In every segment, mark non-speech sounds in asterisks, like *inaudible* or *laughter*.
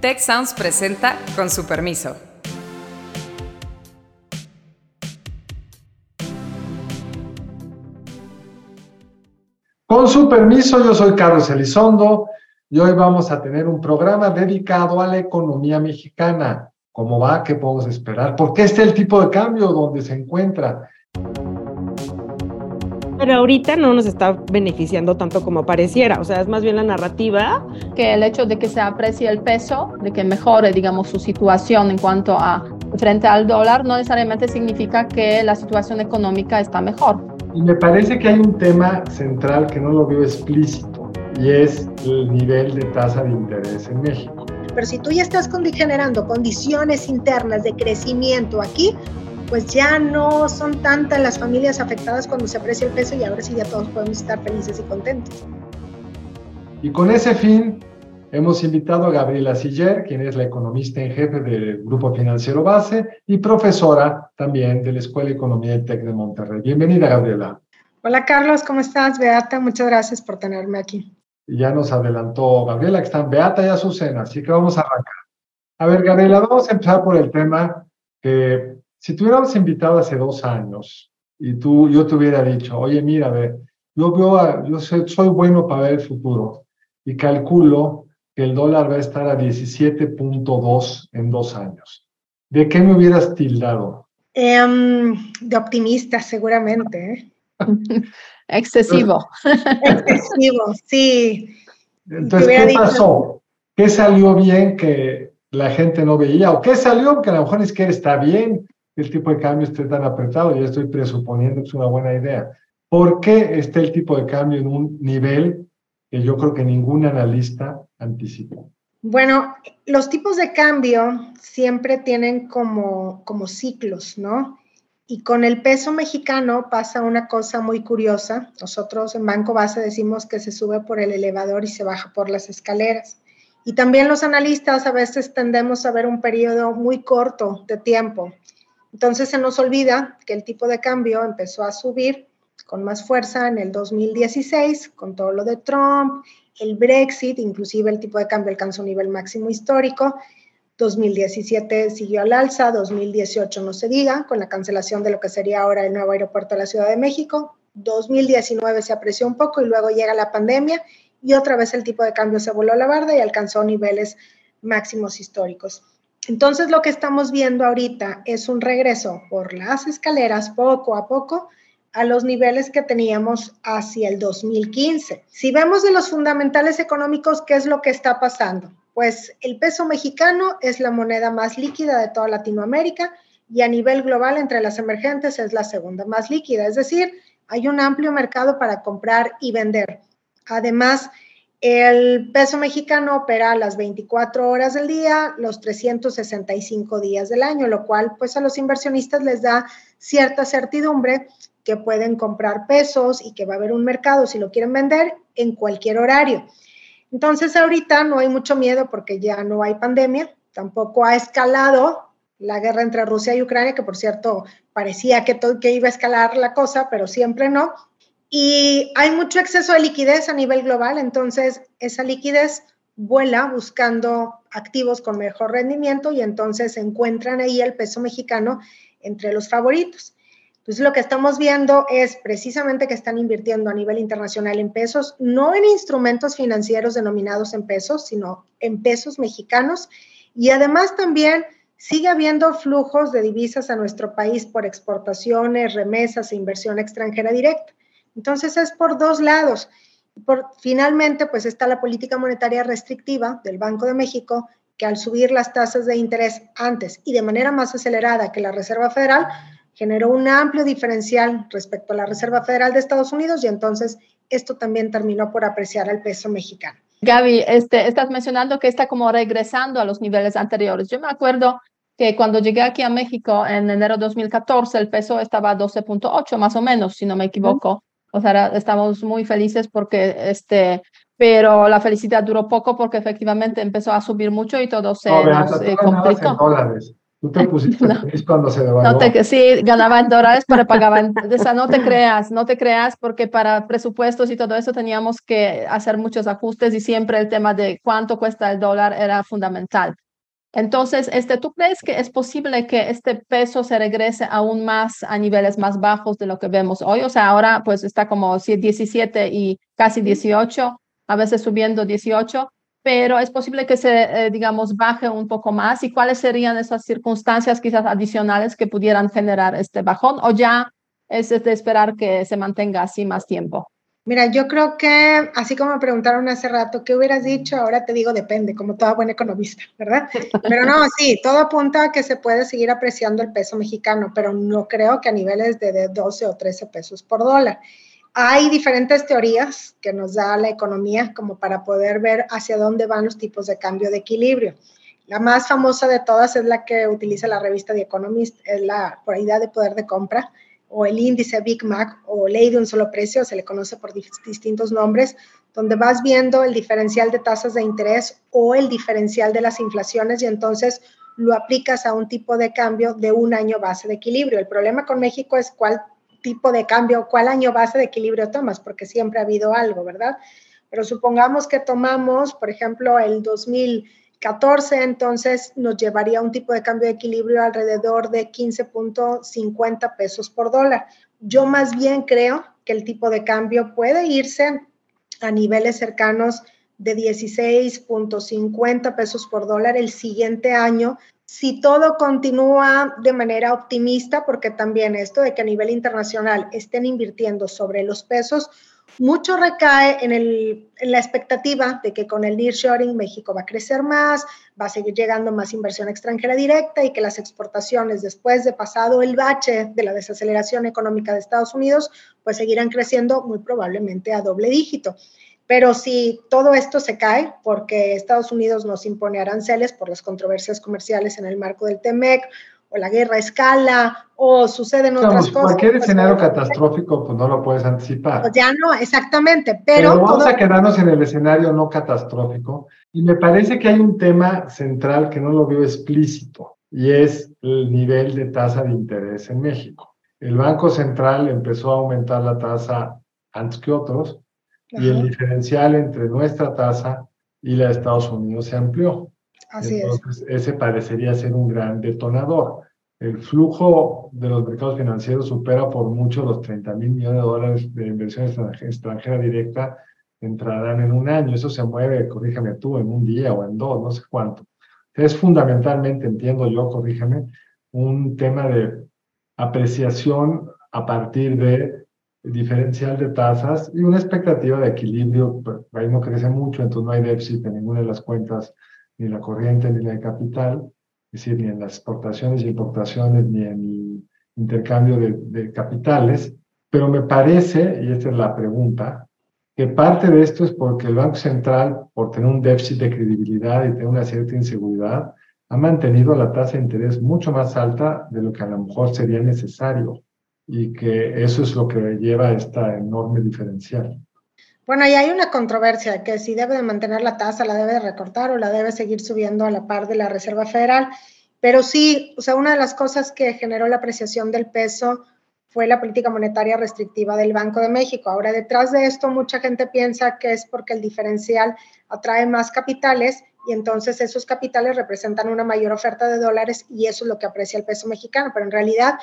Tech Sounds presenta con su permiso. Con su permiso, yo soy Carlos Elizondo y hoy vamos a tener un programa dedicado a la economía mexicana. ¿Cómo va? ¿Qué podemos esperar? Porque este es el tipo de cambio donde se encuentra. Pero ahorita no nos está beneficiando tanto como pareciera, o sea, es más bien la narrativa. Que el hecho de que se aprecie el peso, de que mejore, digamos, su situación en cuanto a frente al dólar, no necesariamente significa que la situación económica está mejor. Y me parece que hay un tema central que no lo veo explícito y es el nivel de tasa de interés en México. Pero si tú ya estás generando condiciones internas de crecimiento aquí, pues ya no son tantas las familias afectadas cuando se aprecia el peso y ahora sí ya todos podemos estar felices y contentos. Y con ese fin, hemos invitado a Gabriela Siller, quien es la economista en jefe del Grupo Financiero Base y profesora también de la Escuela de Economía y Tec de Monterrey. Bienvenida, Gabriela. Hola, Carlos, ¿cómo estás? Beata, muchas gracias por tenerme aquí. Ya nos adelantó Gabriela, que están Beata y Azucena, así que vamos a arrancar. A ver, Gabriela, vamos a empezar por el tema que si tuviéramos invitado hace dos años y tú, yo te hubiera dicho, oye, mira, ve, yo, veo yo soy, soy bueno para ver el futuro y calculo que el dólar va a estar a 17.2 en dos años. ¿De qué me hubieras tildado? Em, de optimista, seguramente. ¿eh? *laughs* Excesivo. *laughs* Excesivo, sí. Entonces, ¿qué pasó? ¿Qué salió bien que la gente no veía? ¿O qué salió que a lo mejor es que está bien el tipo de cambio esté tan apretado, ya estoy presuponiendo que es una buena idea. ¿Por qué está el tipo de cambio en un nivel que yo creo que ningún analista anticipó? Bueno, los tipos de cambio siempre tienen como, como ciclos, ¿no? Y con el peso mexicano pasa una cosa muy curiosa. Nosotros en Banco Base decimos que se sube por el elevador y se baja por las escaleras. Y también los analistas a veces tendemos a ver un periodo muy corto de tiempo. Entonces se nos olvida que el tipo de cambio empezó a subir con más fuerza en el 2016 con todo lo de Trump, el Brexit, inclusive el tipo de cambio alcanzó un nivel máximo histórico. 2017 siguió al alza, 2018 no se diga, con la cancelación de lo que sería ahora el nuevo aeropuerto de la Ciudad de México. 2019 se apreció un poco y luego llega la pandemia y otra vez el tipo de cambio se voló a la barda y alcanzó niveles máximos históricos. Entonces lo que estamos viendo ahorita es un regreso por las escaleras poco a poco a los niveles que teníamos hacia el 2015. Si vemos de los fundamentales económicos, ¿qué es lo que está pasando? Pues el peso mexicano es la moneda más líquida de toda Latinoamérica y a nivel global entre las emergentes es la segunda más líquida, es decir, hay un amplio mercado para comprar y vender. Además, el peso mexicano opera las 24 horas del día, los 365 días del año, lo cual pues a los inversionistas les da cierta certidumbre que pueden comprar pesos y que va a haber un mercado si lo quieren vender en cualquier horario. Entonces ahorita no hay mucho miedo porque ya no hay pandemia, tampoco ha escalado la guerra entre Rusia y Ucrania, que por cierto parecía que, todo, que iba a escalar la cosa, pero siempre no. Y hay mucho exceso de liquidez a nivel global, entonces esa liquidez vuela buscando activos con mejor rendimiento y entonces encuentran ahí el peso mexicano entre los favoritos. Entonces lo que estamos viendo es precisamente que están invirtiendo a nivel internacional en pesos, no en instrumentos financieros denominados en pesos, sino en pesos mexicanos. Y además también sigue habiendo flujos de divisas a nuestro país por exportaciones, remesas e inversión extranjera directa. Entonces es por dos lados. Por, finalmente, pues está la política monetaria restrictiva del Banco de México, que al subir las tasas de interés antes y de manera más acelerada que la Reserva Federal, generó un amplio diferencial respecto a la Reserva Federal de Estados Unidos y entonces esto también terminó por apreciar el peso mexicano. Gaby, este, estás mencionando que está como regresando a los niveles anteriores. Yo me acuerdo que cuando llegué aquí a México en enero de 2014, el peso estaba a 12.8 más o menos, si no me equivoco. O sea, estamos muy felices porque, este, pero la felicidad duró poco porque efectivamente empezó a subir mucho y todo se no, nos, eh, complicó. En dólares. Tú te *laughs* pusiste feliz cuando se devaluó. No te, sí, ganaba en dólares, pero pagaba en... O sea, no te creas, no te creas, porque para presupuestos y todo eso teníamos que hacer muchos ajustes y siempre el tema de cuánto cuesta el dólar era fundamental. Entonces, este, ¿tú crees que es posible que este peso se regrese aún más a niveles más bajos de lo que vemos hoy? O sea, ahora pues está como 17 y casi 18, a veces subiendo 18, pero es posible que se, eh, digamos, baje un poco más. ¿Y cuáles serían esas circunstancias quizás adicionales que pudieran generar este bajón? ¿O ya es de esperar que se mantenga así más tiempo? Mira, yo creo que, así como me preguntaron hace rato, ¿qué hubieras dicho? Ahora te digo, depende, como toda buena economista, ¿verdad? Pero no, sí, todo apunta a que se puede seguir apreciando el peso mexicano, pero no creo que a niveles de 12 o 13 pesos por dólar. Hay diferentes teorías que nos da la economía como para poder ver hacia dónde van los tipos de cambio de equilibrio. La más famosa de todas es la que utiliza la revista The Economist, es la idea de poder de compra o el índice Big Mac o ley de un solo precio, se le conoce por distintos nombres, donde vas viendo el diferencial de tasas de interés o el diferencial de las inflaciones y entonces lo aplicas a un tipo de cambio de un año base de equilibrio. El problema con México es cuál tipo de cambio, cuál año base de equilibrio tomas, porque siempre ha habido algo, ¿verdad? Pero supongamos que tomamos, por ejemplo, el 2000 14, entonces nos llevaría un tipo de cambio de equilibrio alrededor de 15.50 pesos por dólar. Yo más bien creo que el tipo de cambio puede irse a niveles cercanos de 16.50 pesos por dólar el siguiente año si todo continúa de manera optimista, porque también esto de que a nivel internacional estén invirtiendo sobre los pesos, mucho recae en, la expectativa de que con el nearshoring México va a crecer más, va a seguir llegando más inversión extranjera directa y que las exportaciones después de pasado el bache de la desaceleración económica de Estados Unidos, pues seguirán creciendo muy probablemente a doble dígito. Pero si todo esto se cae porque Estados Unidos nos impone aranceles por las controversias comerciales en el marco del TEMEC o la guerra escala, o suceden otras cosas. Cualquier pues, escenario catastrófico, pues no lo puedes anticipar. Pues ya no, exactamente, pero... vamos a quedarnos en el escenario no catastrófico, y me parece que hay un tema central que no lo veo explícito, y es el nivel de tasa de interés en México. El Banco Central empezó a aumentar la tasa antes que otros, y el diferencial entre nuestra tasa y la de Estados Unidos se amplió. Así Entonces, ese parecería ser un gran detonador. El flujo de los mercados financieros supera por mucho los 30 mil millones de dólares de inversión extranjera directa entrarán en un año. Eso se mueve, corrígeme tú, en un día o en dos, no sé cuánto. Es fundamentalmente, entiendo yo, corrígeme, un tema de apreciación a partir de diferencial de tasas y una expectativa de equilibrio. Ahí no crece mucho, entonces no hay déficit en ninguna de las cuentas ni la corriente ni la de capital, es decir, ni en las exportaciones y importaciones, ni en el intercambio de, capitales, pero me parece, y esta es la pregunta, que parte de esto es porque el Banco Central, por tener un déficit de credibilidad y tener una cierta inseguridad, ha mantenido la tasa de interés mucho más alta de lo que a lo mejor sería necesario y que eso es lo que lleva a esta enorme diferencial. Bueno, y hay una controversia que si debe de mantener la tasa, la debe de recortar o la debe seguir subiendo a la par de la Reserva Federal. Pero sí, o sea, una de las cosas que generó la apreciación del peso fue la política monetaria restrictiva del Banco de México. Ahora, detrás de esto, mucha gente piensa que es porque el diferencial atrae más capitales y entonces esos capitales representan una mayor oferta de dólares y eso es lo que aprecia el peso mexicano. Pero en realidad,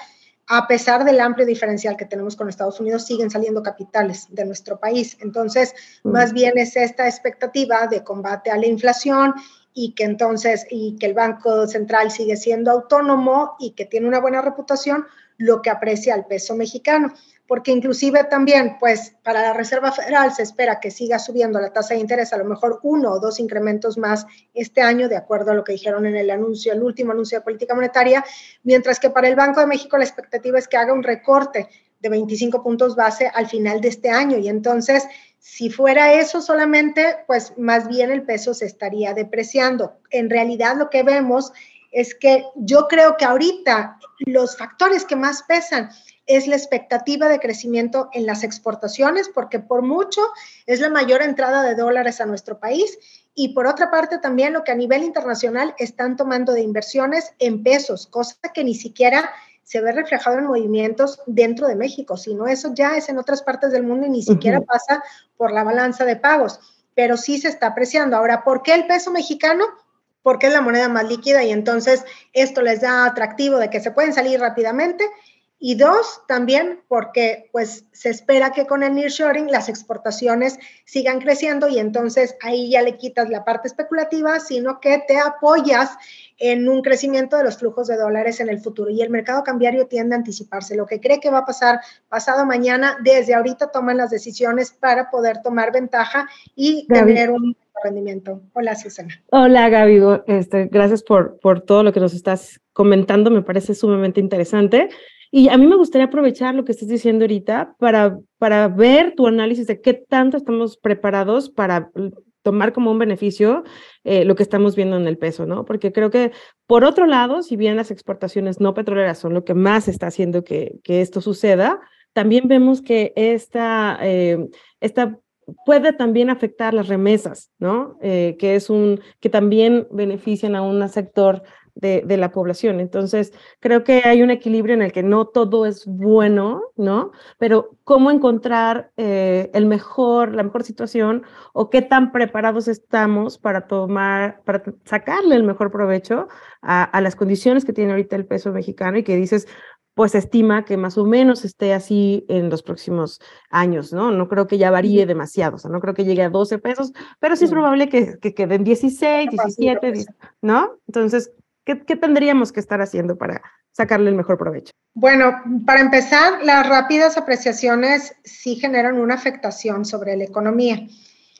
a pesar del amplio diferencial que tenemos con Estados Unidos, siguen saliendo capitales de nuestro país. Entonces, mm. más bien es esta expectativa de combate a la inflación y que entonces, y que el Banco Central sigue siendo autónomo y que tiene una buena reputación, lo que aprecia el peso mexicano porque inclusive también, pues para la Reserva Federal se espera que siga subiendo la tasa de interés, a lo mejor uno o dos incrementos más este año, de acuerdo a lo que dijeron en el anuncio, el último anuncio de política monetaria, mientras que para el Banco de México la expectativa es que haga un recorte de 25 puntos base al final de este año. Y entonces, si fuera eso solamente, pues más bien el peso se estaría depreciando. En realidad lo que vemos es que yo creo que ahorita los factores que más pesan es la expectativa de crecimiento en las exportaciones, porque por mucho es la mayor entrada de dólares a nuestro país. Y por otra parte, también lo que a nivel internacional están tomando de inversiones en pesos, cosa que ni siquiera se ve reflejado en movimientos dentro de México, sino eso ya es en otras partes del mundo y ni siquiera pasa por la balanza de pagos, pero sí se está apreciando. Ahora, ¿por qué el peso mexicano? Porque es la moneda más líquida y entonces esto les da atractivo de que se pueden salir rápidamente y dos, también porque pues se espera que con el nearshoring las exportaciones sigan creciendo y entonces ahí ya le quitas la parte especulativa, sino que te apoyas en un crecimiento de los flujos de dólares en el futuro. Y el mercado cambiario tiende a anticiparse. Lo que cree que va a pasar pasado mañana, desde ahorita toman las decisiones para poder tomar ventaja y tener un rendimiento. Hola, Susana. Hola, Gaby. Este, gracias por, por todo lo que nos estás comentando. Me parece sumamente interesante. Y a mí me gustaría aprovechar lo que estás diciendo ahorita para, para ver tu análisis de qué tanto estamos preparados para tomar como un beneficio eh, lo que estamos viendo en el peso, ¿no? Porque creo que, por otro lado, si bien las exportaciones no petroleras son lo que más está haciendo que, que esto suceda, también vemos que esta, eh, esta puede también afectar las remesas, ¿no? Eh, que es un, que también benefician a un sector de, la población. Entonces, creo que hay un equilibrio en el que no todo es bueno, ¿no? Pero cómo encontrar eh, el mejor, la mejor situación o qué tan preparados estamos para tomar, para sacarle el mejor provecho a, a las condiciones que tiene ahorita el peso mexicano y que dices, pues estima que más o menos esté así en los próximos años, ¿no? No creo que ya varíe demasiado, o sea, no creo que llegue a 12 pesos, pero sí es probable que, que queden 16, 17, ¿no? Entonces, ¿Qué, tendríamos que estar haciendo para sacarle el mejor provecho? Bueno, para empezar, las rápidas apreciaciones sí generan una afectación sobre la economía.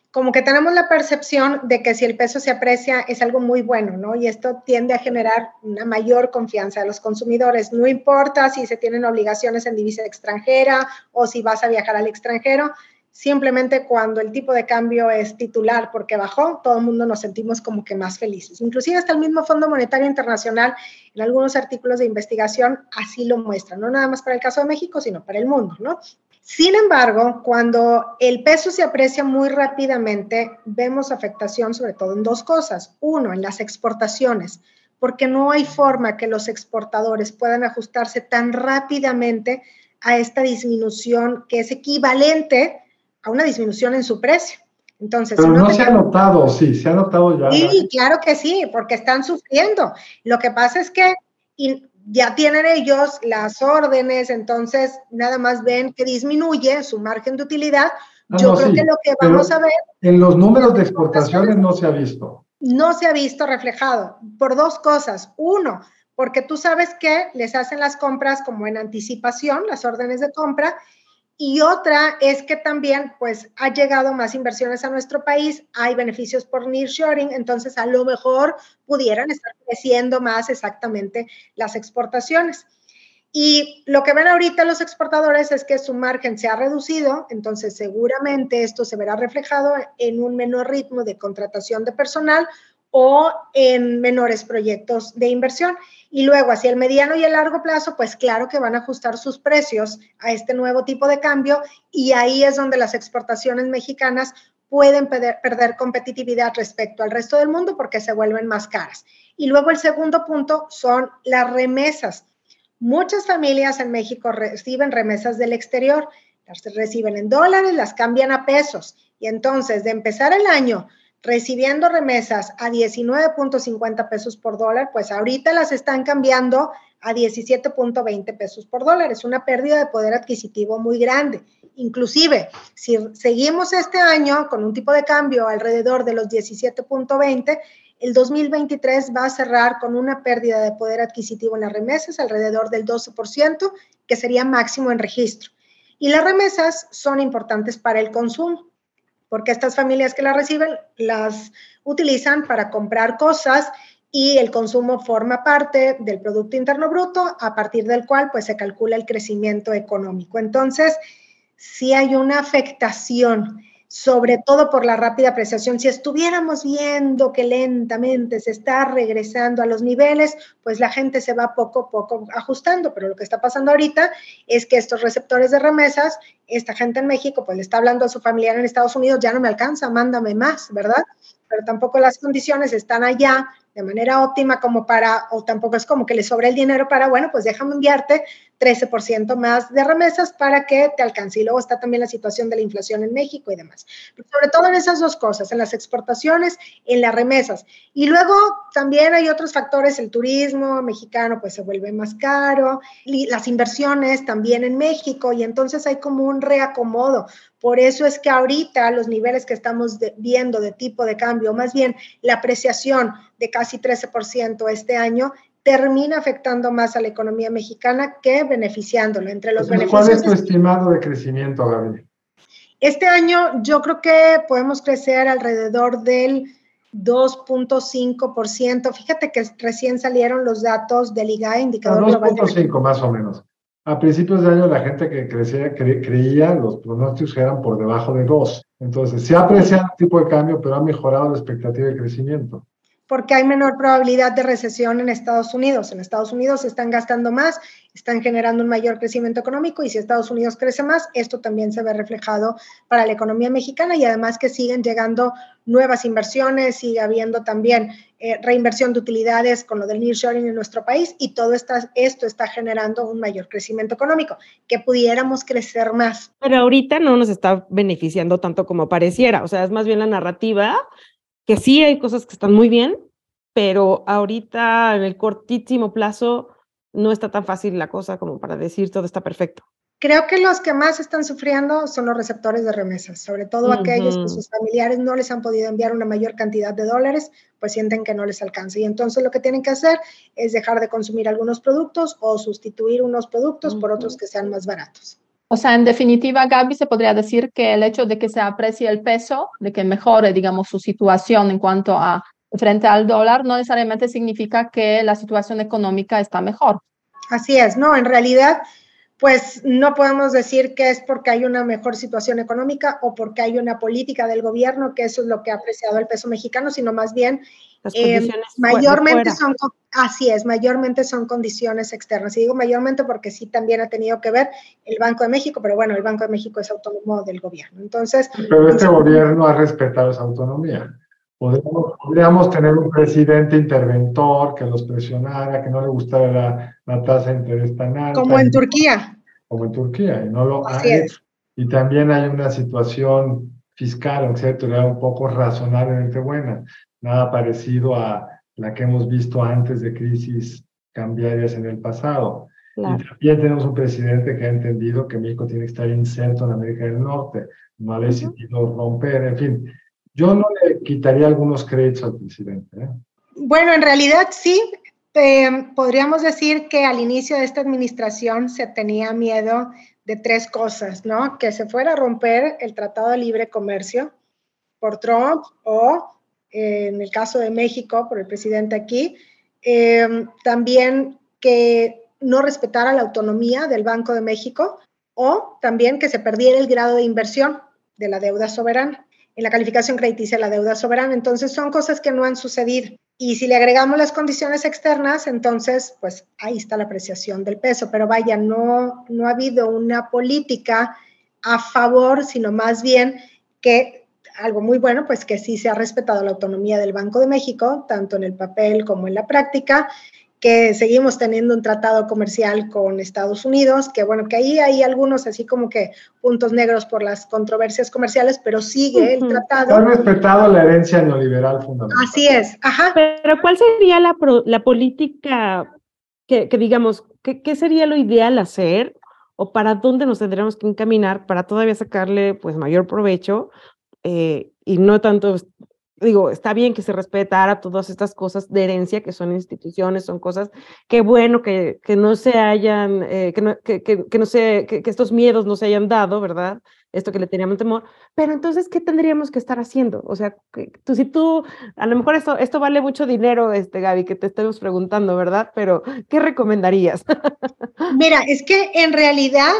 Como que tenemos la percepción de que si el peso se aprecia es algo muy bueno, ¿no? Y esto tiende a generar una mayor confianza de los consumidores. No importa si se tienen obligaciones en divisa extranjera o si vas a viajar al extranjero, Simplemente cuando el tipo de cambio es titular porque bajó, todo el mundo nos sentimos como que más felices. Inclusive hasta el mismo Fondo Monetario Internacional en algunos artículos de investigación así lo muestran, no nada más para el caso de México, sino para el mundo, ¿no? Sin embargo, cuando el peso se aprecia muy rápidamente, vemos afectación sobre todo en dos cosas. Uno, en las exportaciones, porque no hay forma que los exportadores puedan ajustarse tan rápidamente a esta disminución que es equivalente a una disminución en su precio. Entonces, Pero no, se ha notado, sí, se ha notado ya. Sí, claro que sí, porque están sufriendo. Lo que pasa es que ya tienen ellos las órdenes, entonces nada más ven que disminuye su margen de utilidad. Ah, Yo creo que lo que vamos a ver... En los números de exportaciones no se ha visto. No se ha visto reflejado por dos cosas. Uno, porque tú sabes que les hacen las compras como en anticipación, las órdenes de compra, y otra es que también, pues, ha llegado más inversiones a nuestro país, hay beneficios por nearshoring, entonces a lo mejor pudieran estar creciendo más exactamente las exportaciones. Y lo que ven ahorita los exportadores es que su margen se ha reducido, entonces seguramente esto se verá reflejado en un menor ritmo de contratación de personal o en menores proyectos de inversión. Y luego, hacia el mediano y el largo plazo, pues claro que van a ajustar sus precios a este nuevo tipo de cambio y ahí es donde las exportaciones mexicanas pueden perder, competitividad respecto al resto del mundo porque se vuelven más caras. Y luego el segundo punto son las remesas. Muchas familias en México reciben remesas del exterior, las reciben en dólares, las cambian a pesos. Y entonces, de empezar el año recibiendo remesas a 19.50 pesos por dólar, pues ahorita las están cambiando a 17.20 pesos por dólar. Es una pérdida de poder adquisitivo muy grande. Inclusive, si seguimos este año con un tipo de cambio alrededor de los 17.20, el 2023 va a cerrar con una pérdida de poder adquisitivo en las remesas alrededor del 12%, que sería máximo en registro. Y las remesas son importantes para el consumo porque estas familias que las reciben las utilizan para comprar cosas y el consumo forma parte del Producto Interno Bruto, a partir del cual pues se calcula el crecimiento económico. Entonces, si hay una afectación sobre todo por la rápida apreciación. Si estuviéramos viendo que lentamente se está regresando a los niveles, pues la gente se va poco a poco ajustando, pero lo que está pasando ahorita es que estos receptores de remesas, esta gente en México, pues le está hablando a su familiar en Estados Unidos, ya no me alcanza, mándame más, ¿verdad? Pero tampoco las condiciones están allá de manera óptima como para, o tampoco es como que le sobra el dinero para, bueno, pues déjame enviarte 13% más de remesas para que te alcance. Y luego está también la situación de la inflación en México y demás. Pero sobre todo en esas dos cosas, en las exportaciones, en las remesas. Y luego también hay otros factores, el turismo mexicano pues se vuelve más caro, y las inversiones también en México, y entonces hay como un reacomodo. Por eso es que ahorita los niveles que estamos viendo de tipo de cambio, más bien la apreciación de casi 13% este año, termina afectando más a la economía mexicana que beneficiándola. Entre los beneficios. ¿Cuál es tu estimado de crecimiento, Gabriel? Este año yo creo que podemos crecer alrededor del 2.5%. Fíjate que recién salieron los datos del IGA, indicador 2.5 más o menos. A principios de año la gente que crecía, creía, los pronósticos eran por debajo de 2. Entonces, se ha apreciado el tipo de cambio, pero ha mejorado la expectativa de crecimiento porque hay menor probabilidad de recesión en Estados Unidos. En Estados Unidos están gastando más, están generando un mayor crecimiento económico y si Estados Unidos crece más, esto también se ve reflejado para la economía mexicana y además que siguen llegando nuevas inversiones, sigue habiendo también eh, reinversión de utilidades con lo del nearshoring en nuestro país y todo esto está generando un mayor crecimiento económico, que pudiéramos crecer más. Pero ahorita no nos está beneficiando tanto como pareciera, o sea, es más bien la narrativa que sí hay cosas que están muy bien, pero ahorita en el cortísimo plazo no está tan fácil la cosa como para decir todo está perfecto. Creo que los que más están sufriendo son los receptores de remesas, sobre todo aquellos que sus familiares no les han podido enviar una mayor cantidad de dólares, pues sienten que no les alcanza. Y entonces lo que tienen que hacer es dejar de consumir algunos productos o sustituir unos productos por otros que sean más baratos. O sea, en definitiva, Gaby, se podría decir que el hecho de que se aprecie el peso, de que mejore, digamos, su situación en cuanto a frente al dólar, no necesariamente significa que la situación económica está mejor. Así es, no, en realidad, pues no podemos decir que es porque hay una mejor situación económica o porque hay una política del gobierno, que eso es lo que ha apreciado el peso mexicano, sino más bien eh, mayormente son, así es, mayormente son condiciones externas. Y digo mayormente porque sí también ha tenido que ver el Banco de México, pero bueno, el Banco de México es autónomo del gobierno. Entonces. Pero este gobierno ha respetado esa autonomía. Podríamos, tener un presidente interventor que los presionara, que no le gustara la, tasa de interés tan alta. Como en Turquía. Como en Turquía, y no lo ha hecho. Y también hay una situación fiscal, etcétera, un poco razonablemente buena nada parecido a la que hemos visto antes de crisis cambiarias en el pasado. Y también tenemos un presidente que ha entendido que México tiene que estar inserto en América del Norte, no ha decidido romper, en fin. Yo no le quitaría algunos créditos al presidente. ¿eh? Bueno, en realidad sí. Eh, podríamos decir que al inicio de esta administración se tenía miedo de tres cosas, ¿no? Que se fuera a romper el Tratado de Libre Comercio por Trump o en el caso de México, por el presidente aquí, eh, también que no respetara la autonomía del Banco de México o también que se perdiera el grado de inversión de la deuda soberana en la calificación crediticia de la deuda soberana. Entonces son cosas que no han sucedido. Y si le agregamos las condiciones externas, entonces pues ahí está la apreciación del peso. Pero vaya, no, no ha habido una política a favor, sino más bien que algo muy bueno, pues que sí se ha respetado la autonomía del Banco de México, tanto en el papel como en la práctica, que seguimos teniendo un tratado comercial con Estados Unidos, que bueno, que ahí hay algunos así como que puntos negros por las controversias comerciales, pero sigue el tratado. Ha respetado la herencia neoliberal fundamental. Así es, ajá. Pero ¿cuál sería la, la política que, que digamos, ¿qué, ¿qué sería lo ideal hacer o para dónde nos tendríamos que encaminar para todavía sacarle pues mayor provecho eh, y no tanto, digo, está bien que se respetara todas estas cosas de herencia, que son instituciones, son cosas que bueno que, que no se hayan, eh, que, no, que, que, no se, que, estos miedos no se hayan dado, ¿verdad? Esto que le teníamos temor, pero entonces, ¿qué tendríamos que estar haciendo? O sea, tú, si tú, a lo mejor esto, esto vale mucho dinero, este, Gaby, que te estemos preguntando, ¿verdad? Pero, ¿qué recomendarías? Mira, es que en realidad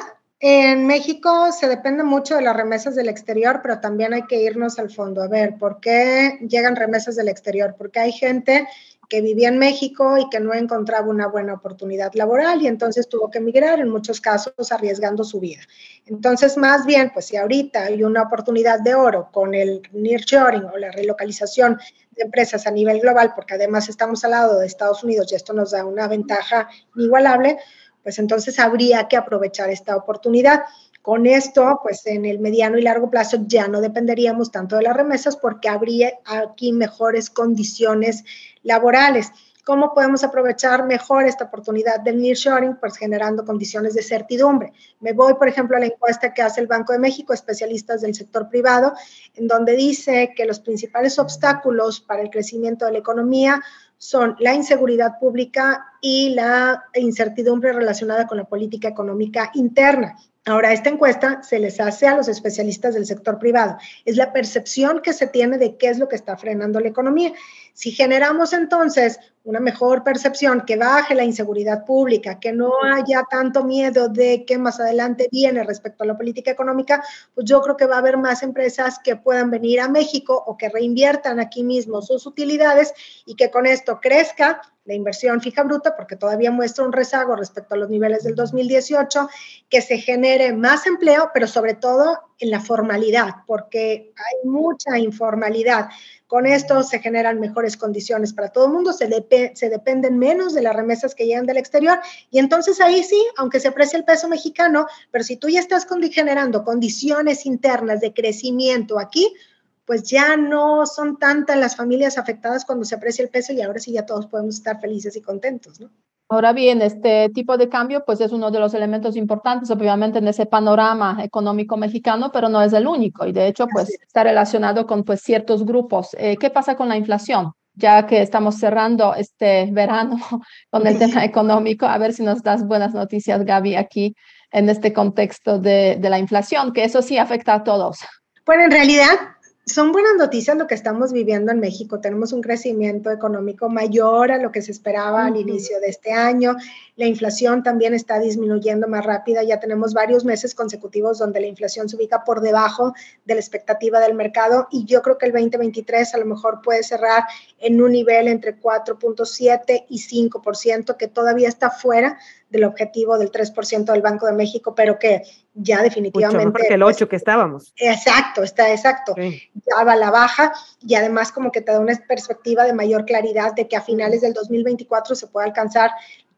En México se depende mucho de las remesas del exterior, pero también hay que irnos al fondo. A ver, ¿por qué llegan remesas del exterior? Porque hay gente que vivía en México y que no encontraba una buena oportunidad laboral y entonces tuvo que emigrar, en muchos casos arriesgando su vida. Entonces, más bien, pues si ahorita hay una oportunidad de oro con el nearshoring o la relocalización de empresas a nivel global, porque además estamos al lado de Estados Unidos y esto nos da una ventaja inigualable, pues entonces habría que aprovechar esta oportunidad. Con esto, pues en el mediano y largo plazo ya no dependeríamos tanto de las remesas porque habría aquí mejores condiciones laborales. ¿Cómo podemos aprovechar mejor esta oportunidad del nearshoring? Pues generando condiciones de certidumbre. Me voy, por ejemplo, a la encuesta que hace el Banco de México, especialistas del sector privado, en donde dice que los principales obstáculos para el crecimiento de la economía son la inseguridad pública y la incertidumbre relacionada con la política económica interna. Ahora, esta encuesta se les hace a los especialistas del sector privado. Es la percepción que se tiene de qué es lo que está frenando la economía. Si generamos entonces una mejor percepción, que baje la inseguridad pública, que no haya tanto miedo de que más adelante viene respecto a la política económica, pues yo creo que va a haber más empresas que puedan venir a México o que reinviertan aquí mismo sus utilidades y que con esto crezca la inversión fija bruta, porque todavía muestra un rezago respecto a los niveles del 2018, que se genere más empleo, pero sobre todo en la formalidad, porque hay mucha informalidad. Con esto se generan mejores condiciones para todo el mundo, se, se dependen menos de las remesas que llegan del exterior y entonces ahí sí, aunque se aprecie el peso mexicano, pero si tú ya estás generando condiciones internas de crecimiento aquí, pues ya no son tantas las familias afectadas cuando se aprecia el peso y ahora sí ya todos podemos estar felices y contentos, ¿no? Ahora bien, este tipo de cambio pues es uno de los elementos importantes obviamente en ese panorama económico mexicano, pero no es el único y de hecho pues está relacionado con pues ciertos grupos. Eh, ¿Qué pasa con la inflación? Ya que estamos cerrando este verano *laughs* con el tema *laughs* económico, a ver si nos das buenas noticias, Gaby, aquí en este contexto de, de la inflación, que eso sí afecta a todos. Bueno, en realidad son buenas noticias lo que estamos viviendo en México. Tenemos un crecimiento económico mayor a lo que se esperaba al inicio de este año. La inflación también está disminuyendo más rápida. Ya tenemos varios meses consecutivos donde la inflación se ubica por debajo de la expectativa del mercado y yo creo que el 2023 a lo mejor puede cerrar en un nivel entre 4.7 y 5%, que todavía está fuera del objetivo del 3% del Banco de México, pero que ya definitivamente... Mucho el 8 pues, que estábamos. Exacto, está exacto. Ya va a la baja y además como que te da una perspectiva de mayor claridad de que a finales del 2024 se puede alcanzar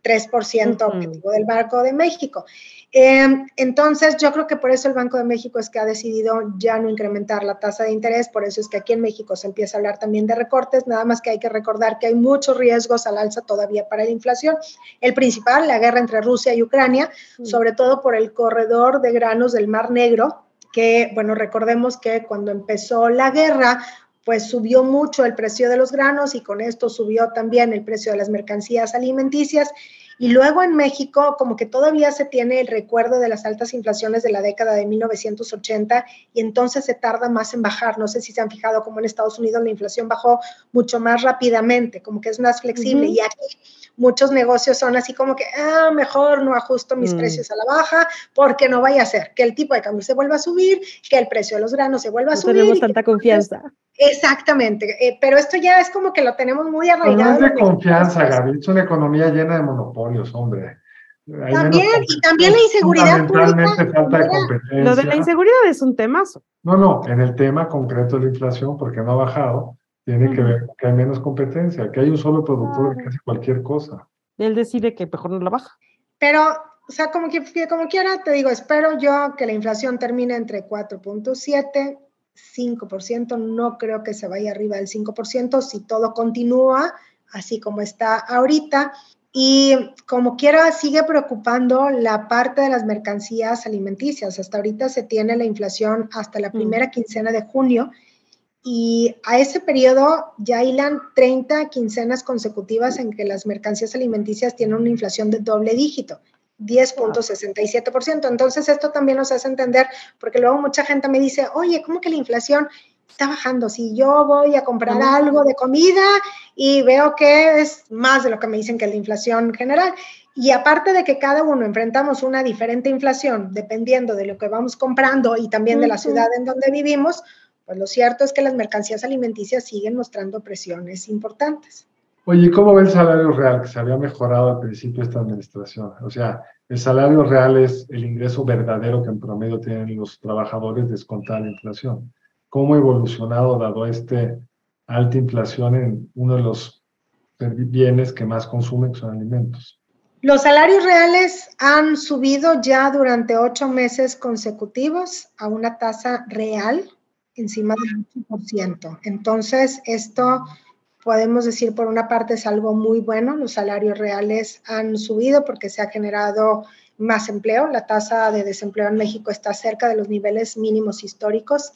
3% objetivo del Banco de México. Em, entonces, yo creo que por eso el Banco de México es que ha decidido ya no incrementar la tasa de interés, por eso es que aquí en México se empieza a hablar también de recortes, nada más que hay que recordar que hay muchos riesgos al alza todavía para la inflación. El principal, la guerra entre Rusia y Ucrania, sobre todo por el corredor de granos del Mar Negro, que, bueno, recordemos que cuando empezó la guerra, pues subió mucho el precio de los granos y con esto subió también el precio de las mercancías alimenticias y luego en México, como que todavía se tiene el recuerdo de las altas inflaciones de la década de 1980 y entonces se tarda más en bajar. No sé si se han fijado como en Estados Unidos la inflación bajó mucho más rápidamente, como que es más flexible. Y aquí muchos negocios son así como que, ah, mejor no ajusto mis mm. precios a la baja porque no vaya a ser que el tipo de cambio se vuelva a subir, que el precio de los granos se vuelva a subir. Tenemos tanta confianza. Exactamente, eh, pero esto ya es como que lo tenemos muy arraigado. no es de confianza, Gaby, es una economía llena de monopolios, hombre. también, y también la inseguridad pública. falta de competencia. Lo de la inseguridad es un temazo. No, no, en el tema concreto de la inflación, porque no ha bajado, tiene que ver que hay menos competencia, que hay un solo productor que hace cualquier cosa. Él decide que mejor no la baja. Pero, o sea, como, que, como quiera, te digo, espero yo que la inflación termine entre 4.7 5%, no creo que se vaya arriba del 5% si todo continúa así como está ahorita. Y como quiera, sigue preocupando la parte de las mercancías alimenticias. Hasta ahorita se tiene la inflación hasta la mm. primera quincena de junio y a ese periodo ya hilan 30 quincenas consecutivas en que las mercancías alimenticias tienen una inflación de doble dígito. 10.67%. Entonces, esto también nos hace entender, porque luego mucha gente me dice, oye, ¿cómo que la inflación está bajando? Si yo voy a comprar algo de comida y veo que es más de lo que me dicen que es la inflación general. Y aparte de que cada uno enfrentamos una diferente inflación dependiendo de lo que vamos comprando y también de la ciudad en donde vivimos, pues lo cierto es que las mercancías alimenticias siguen mostrando presiones importantes. Oye, ¿cómo ve el salario real que se había mejorado al principio de esta administración? O sea, el salario real es el ingreso verdadero que en promedio tienen los trabajadores descontada la inflación. ¿Cómo ha evolucionado dado este alta inflación en uno de los bienes que más consumen, que son alimentos? Los salarios reales han subido ya durante ocho meses consecutivos a una tasa real encima del 8%. Entonces, esto podemos decir por una parte es algo muy bueno, los salarios reales han subido porque se ha generado más empleo, la tasa de desempleo en México está cerca de los niveles mínimos históricos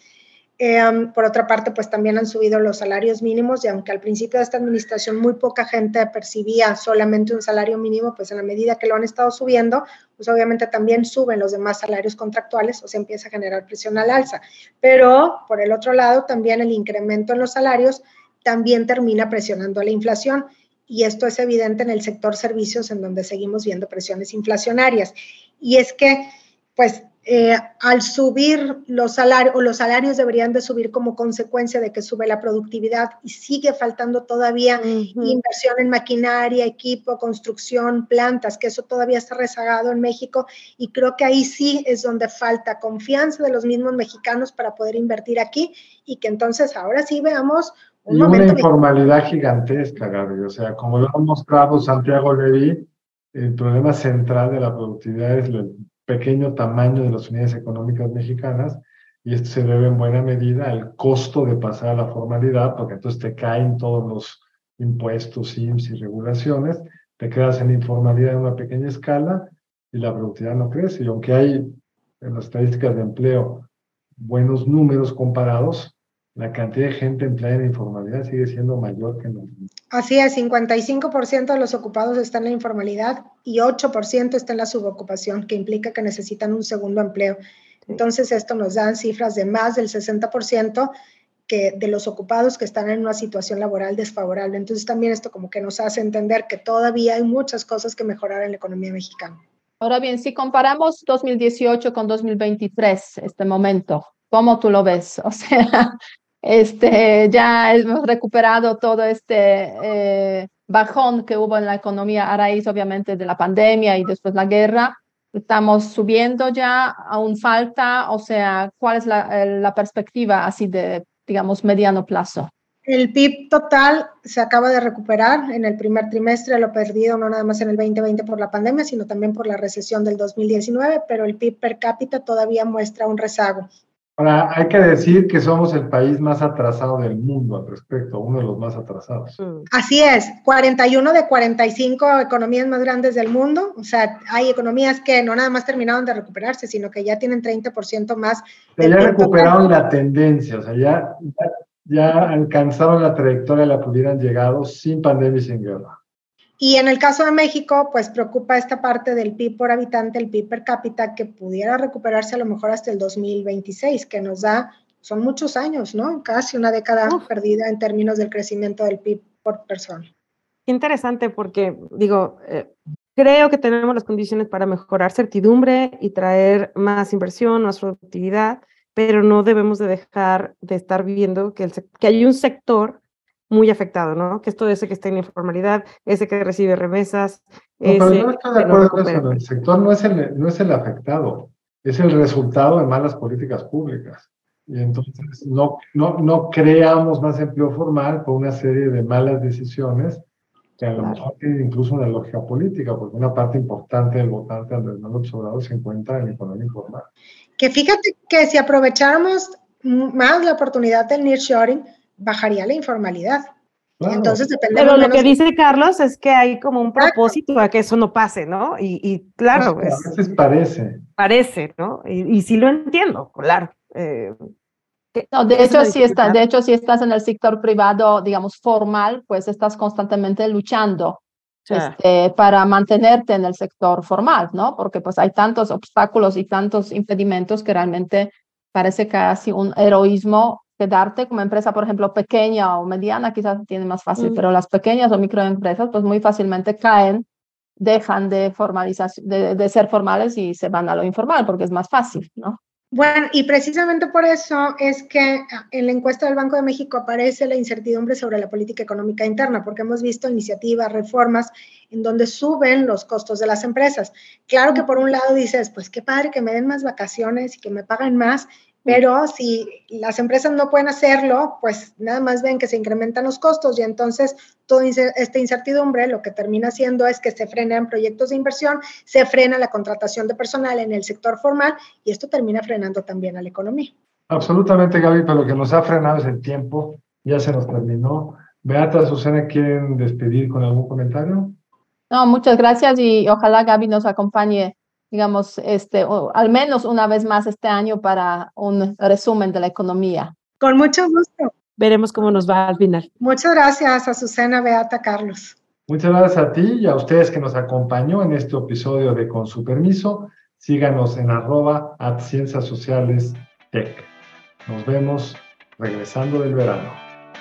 Em, por otra parte, pues también han subido los salarios mínimos y aunque al principio de esta administración muy poca gente percibía solamente un salario mínimo, pues en la medida que lo han estado subiendo, pues obviamente también suben los demás salarios contractuales o se empieza a generar presión al alza. Pero por el otro lado, también el incremento en los salarios también termina presionando la inflación y esto es evidente en el sector servicios en donde seguimos viendo presiones inflacionarias. Y es que, pues eh, al subir los salarios, o los salarios deberían de subir como consecuencia de que sube la productividad y sigue faltando todavía inversión en maquinaria, equipo, construcción, plantas, que eso todavía está rezagado en México y creo que ahí sí es donde falta confianza de los mismos mexicanos para poder invertir aquí y que entonces ahora sí veamos un y una informalidad gigantesca, Gaby. O sea, como lo ha mostrado Santiago Levy, el problema central de la productividad es el pequeño tamaño de las unidades económicas mexicanas y esto se debe en buena medida al costo de pasar a la formalidad, porque entonces te caen todos los impuestos, IMSS y regulaciones, te quedas en informalidad en una pequeña escala y la productividad no crece. Y aunque hay en las estadísticas de empleo buenos números comparados, la cantidad de gente empleada en informalidad sigue siendo mayor que en los Así es, 55% de los ocupados están en la informalidad y 8% está en la subocupación, que implica que necesitan un segundo empleo. Entonces, esto nos da cifras de más del 60% que de los ocupados que están en una situación laboral desfavorable. Entonces, también esto como que nos hace entender que todavía hay muchas cosas que mejorar en la economía mexicana. Ahora bien, si comparamos 2018 con 2023, este momento, ¿cómo tú lo ves? *laughs* O sea, este, ya hemos recuperado todo este eh, bajón que hubo en la economía a raíz, obviamente, de la pandemia y después la guerra. Estamos subiendo ya, aún falta, o sea, ¿cuál es la, la perspectiva así de, digamos, mediano plazo? El PIB total se acaba de recuperar en el primer trimestre, lo perdido no nada más en el 2020 por la pandemia, sino también por la recesión del 2019, pero el PIB per cápita todavía muestra un rezago. Ahora, hay que decir que somos el país más atrasado del mundo al respecto, uno de los más atrasados. Mm. Así es, 41 de 45 economías más grandes del mundo, o sea, hay economías que no nada más terminaron de recuperarse, sino que ya tienen 30% más. ya recuperaron la tendencia, o sea, ya, ya, alcanzaron la trayectoria a la que hubieran llegado sin pandemia y sin guerra. Y en el caso de México, pues preocupa esta parte del PIB por habitante, el PIB per cápita, que pudiera recuperarse a lo mejor hasta el 2026, que nos da, son muchos años, ¿no? Casi una década perdida en términos del crecimiento del PIB por persona. Interesante porque, digo, eh, creo que tenemos las condiciones para mejorar certidumbre y traer más inversión, más productividad, pero no debemos de dejar de estar viendo que, el, que hay un sector muy afectado, ¿no? Que es todo ese que está en informalidad, ese que recibe remesas. No, pero no estoy de acuerdo con eso. El sector no es el, no es el afectado, es el resultado de malas políticas públicas. Y entonces no, no, no creamos más empleo formal por una serie de malas decisiones que a lo mejor tienen incluso una lógica política, porque una parte importante del votante Andrés Manuel Obrador se encuentra en la economía informal. Que fíjate que si aprovecháramos más la oportunidad del nearshoring, bajaría la informalidad. Entonces depende Pero lo que dice Carlos es que hay como un propósito a que eso no pase, ¿no? Y, claro. a veces parece. Parece, ¿no? Y, sí lo entiendo, claro. Eh, no, de hecho, si está, de hecho, si estás en el sector privado, digamos, formal, pues estás constantemente luchando este, para mantenerte en el sector formal, ¿no? Porque pues hay tantos obstáculos y tantos impedimentos que realmente parece casi un heroísmo quedarte como empresa, por ejemplo, pequeña o mediana, quizás tiene más fácil, mm. pero las pequeñas o microempresas, pues muy fácilmente caen dejan de, formalización, de, de ser formales y se van a lo informal porque es más fácil, ¿no? Bueno, y precisamente por eso es que en la encuesta del Banco de México aparece la incertidumbre sobre la política económica interna, porque hemos visto iniciativas, reformas en donde suben los costos de las empresas. Claro que por un lado dices, pues qué padre que me den más vacaciones y que me paguen más, pero si las empresas no pueden hacerlo, pues nada más ven que se incrementan los costos y entonces toda esta incertidumbre lo que termina haciendo es que se frenan proyectos de inversión, se frena la contratación de personal en el sector formal y esto termina frenando también a la economía. Absolutamente, Gaby, pero lo que nos ha frenado es el tiempo, ya se nos terminó. Beata, Susana, ¿quieren despedir con algún comentario? No, muchas gracias y ojalá Gaby nos acompañe digamos, este, al menos una vez más este año para un resumen de la economía. Con mucho gusto. Veremos cómo nos va al final. Muchas gracias a Susana, Beata, Carlos. Muchas gracias a ti y a ustedes que nos acompañó en este episodio de Con su permiso. Síganos en arroba at ciencias sociales tech. Nos vemos regresando del verano.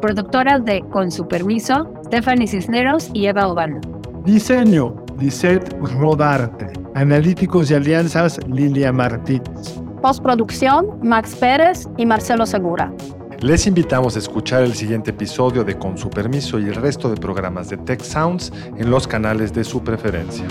Productoras de Con su permiso, Stephanie Cisneros y Eva Obano. Diseño, Lisette Rodarte. Analíticos y alianzas, Lilia Martínez. Postproducción, Max Pérez y Marcelo Segura. Les invitamos a escuchar el siguiente episodio de Con su permiso y el resto de programas de Tech Sounds en los canales de su preferencia.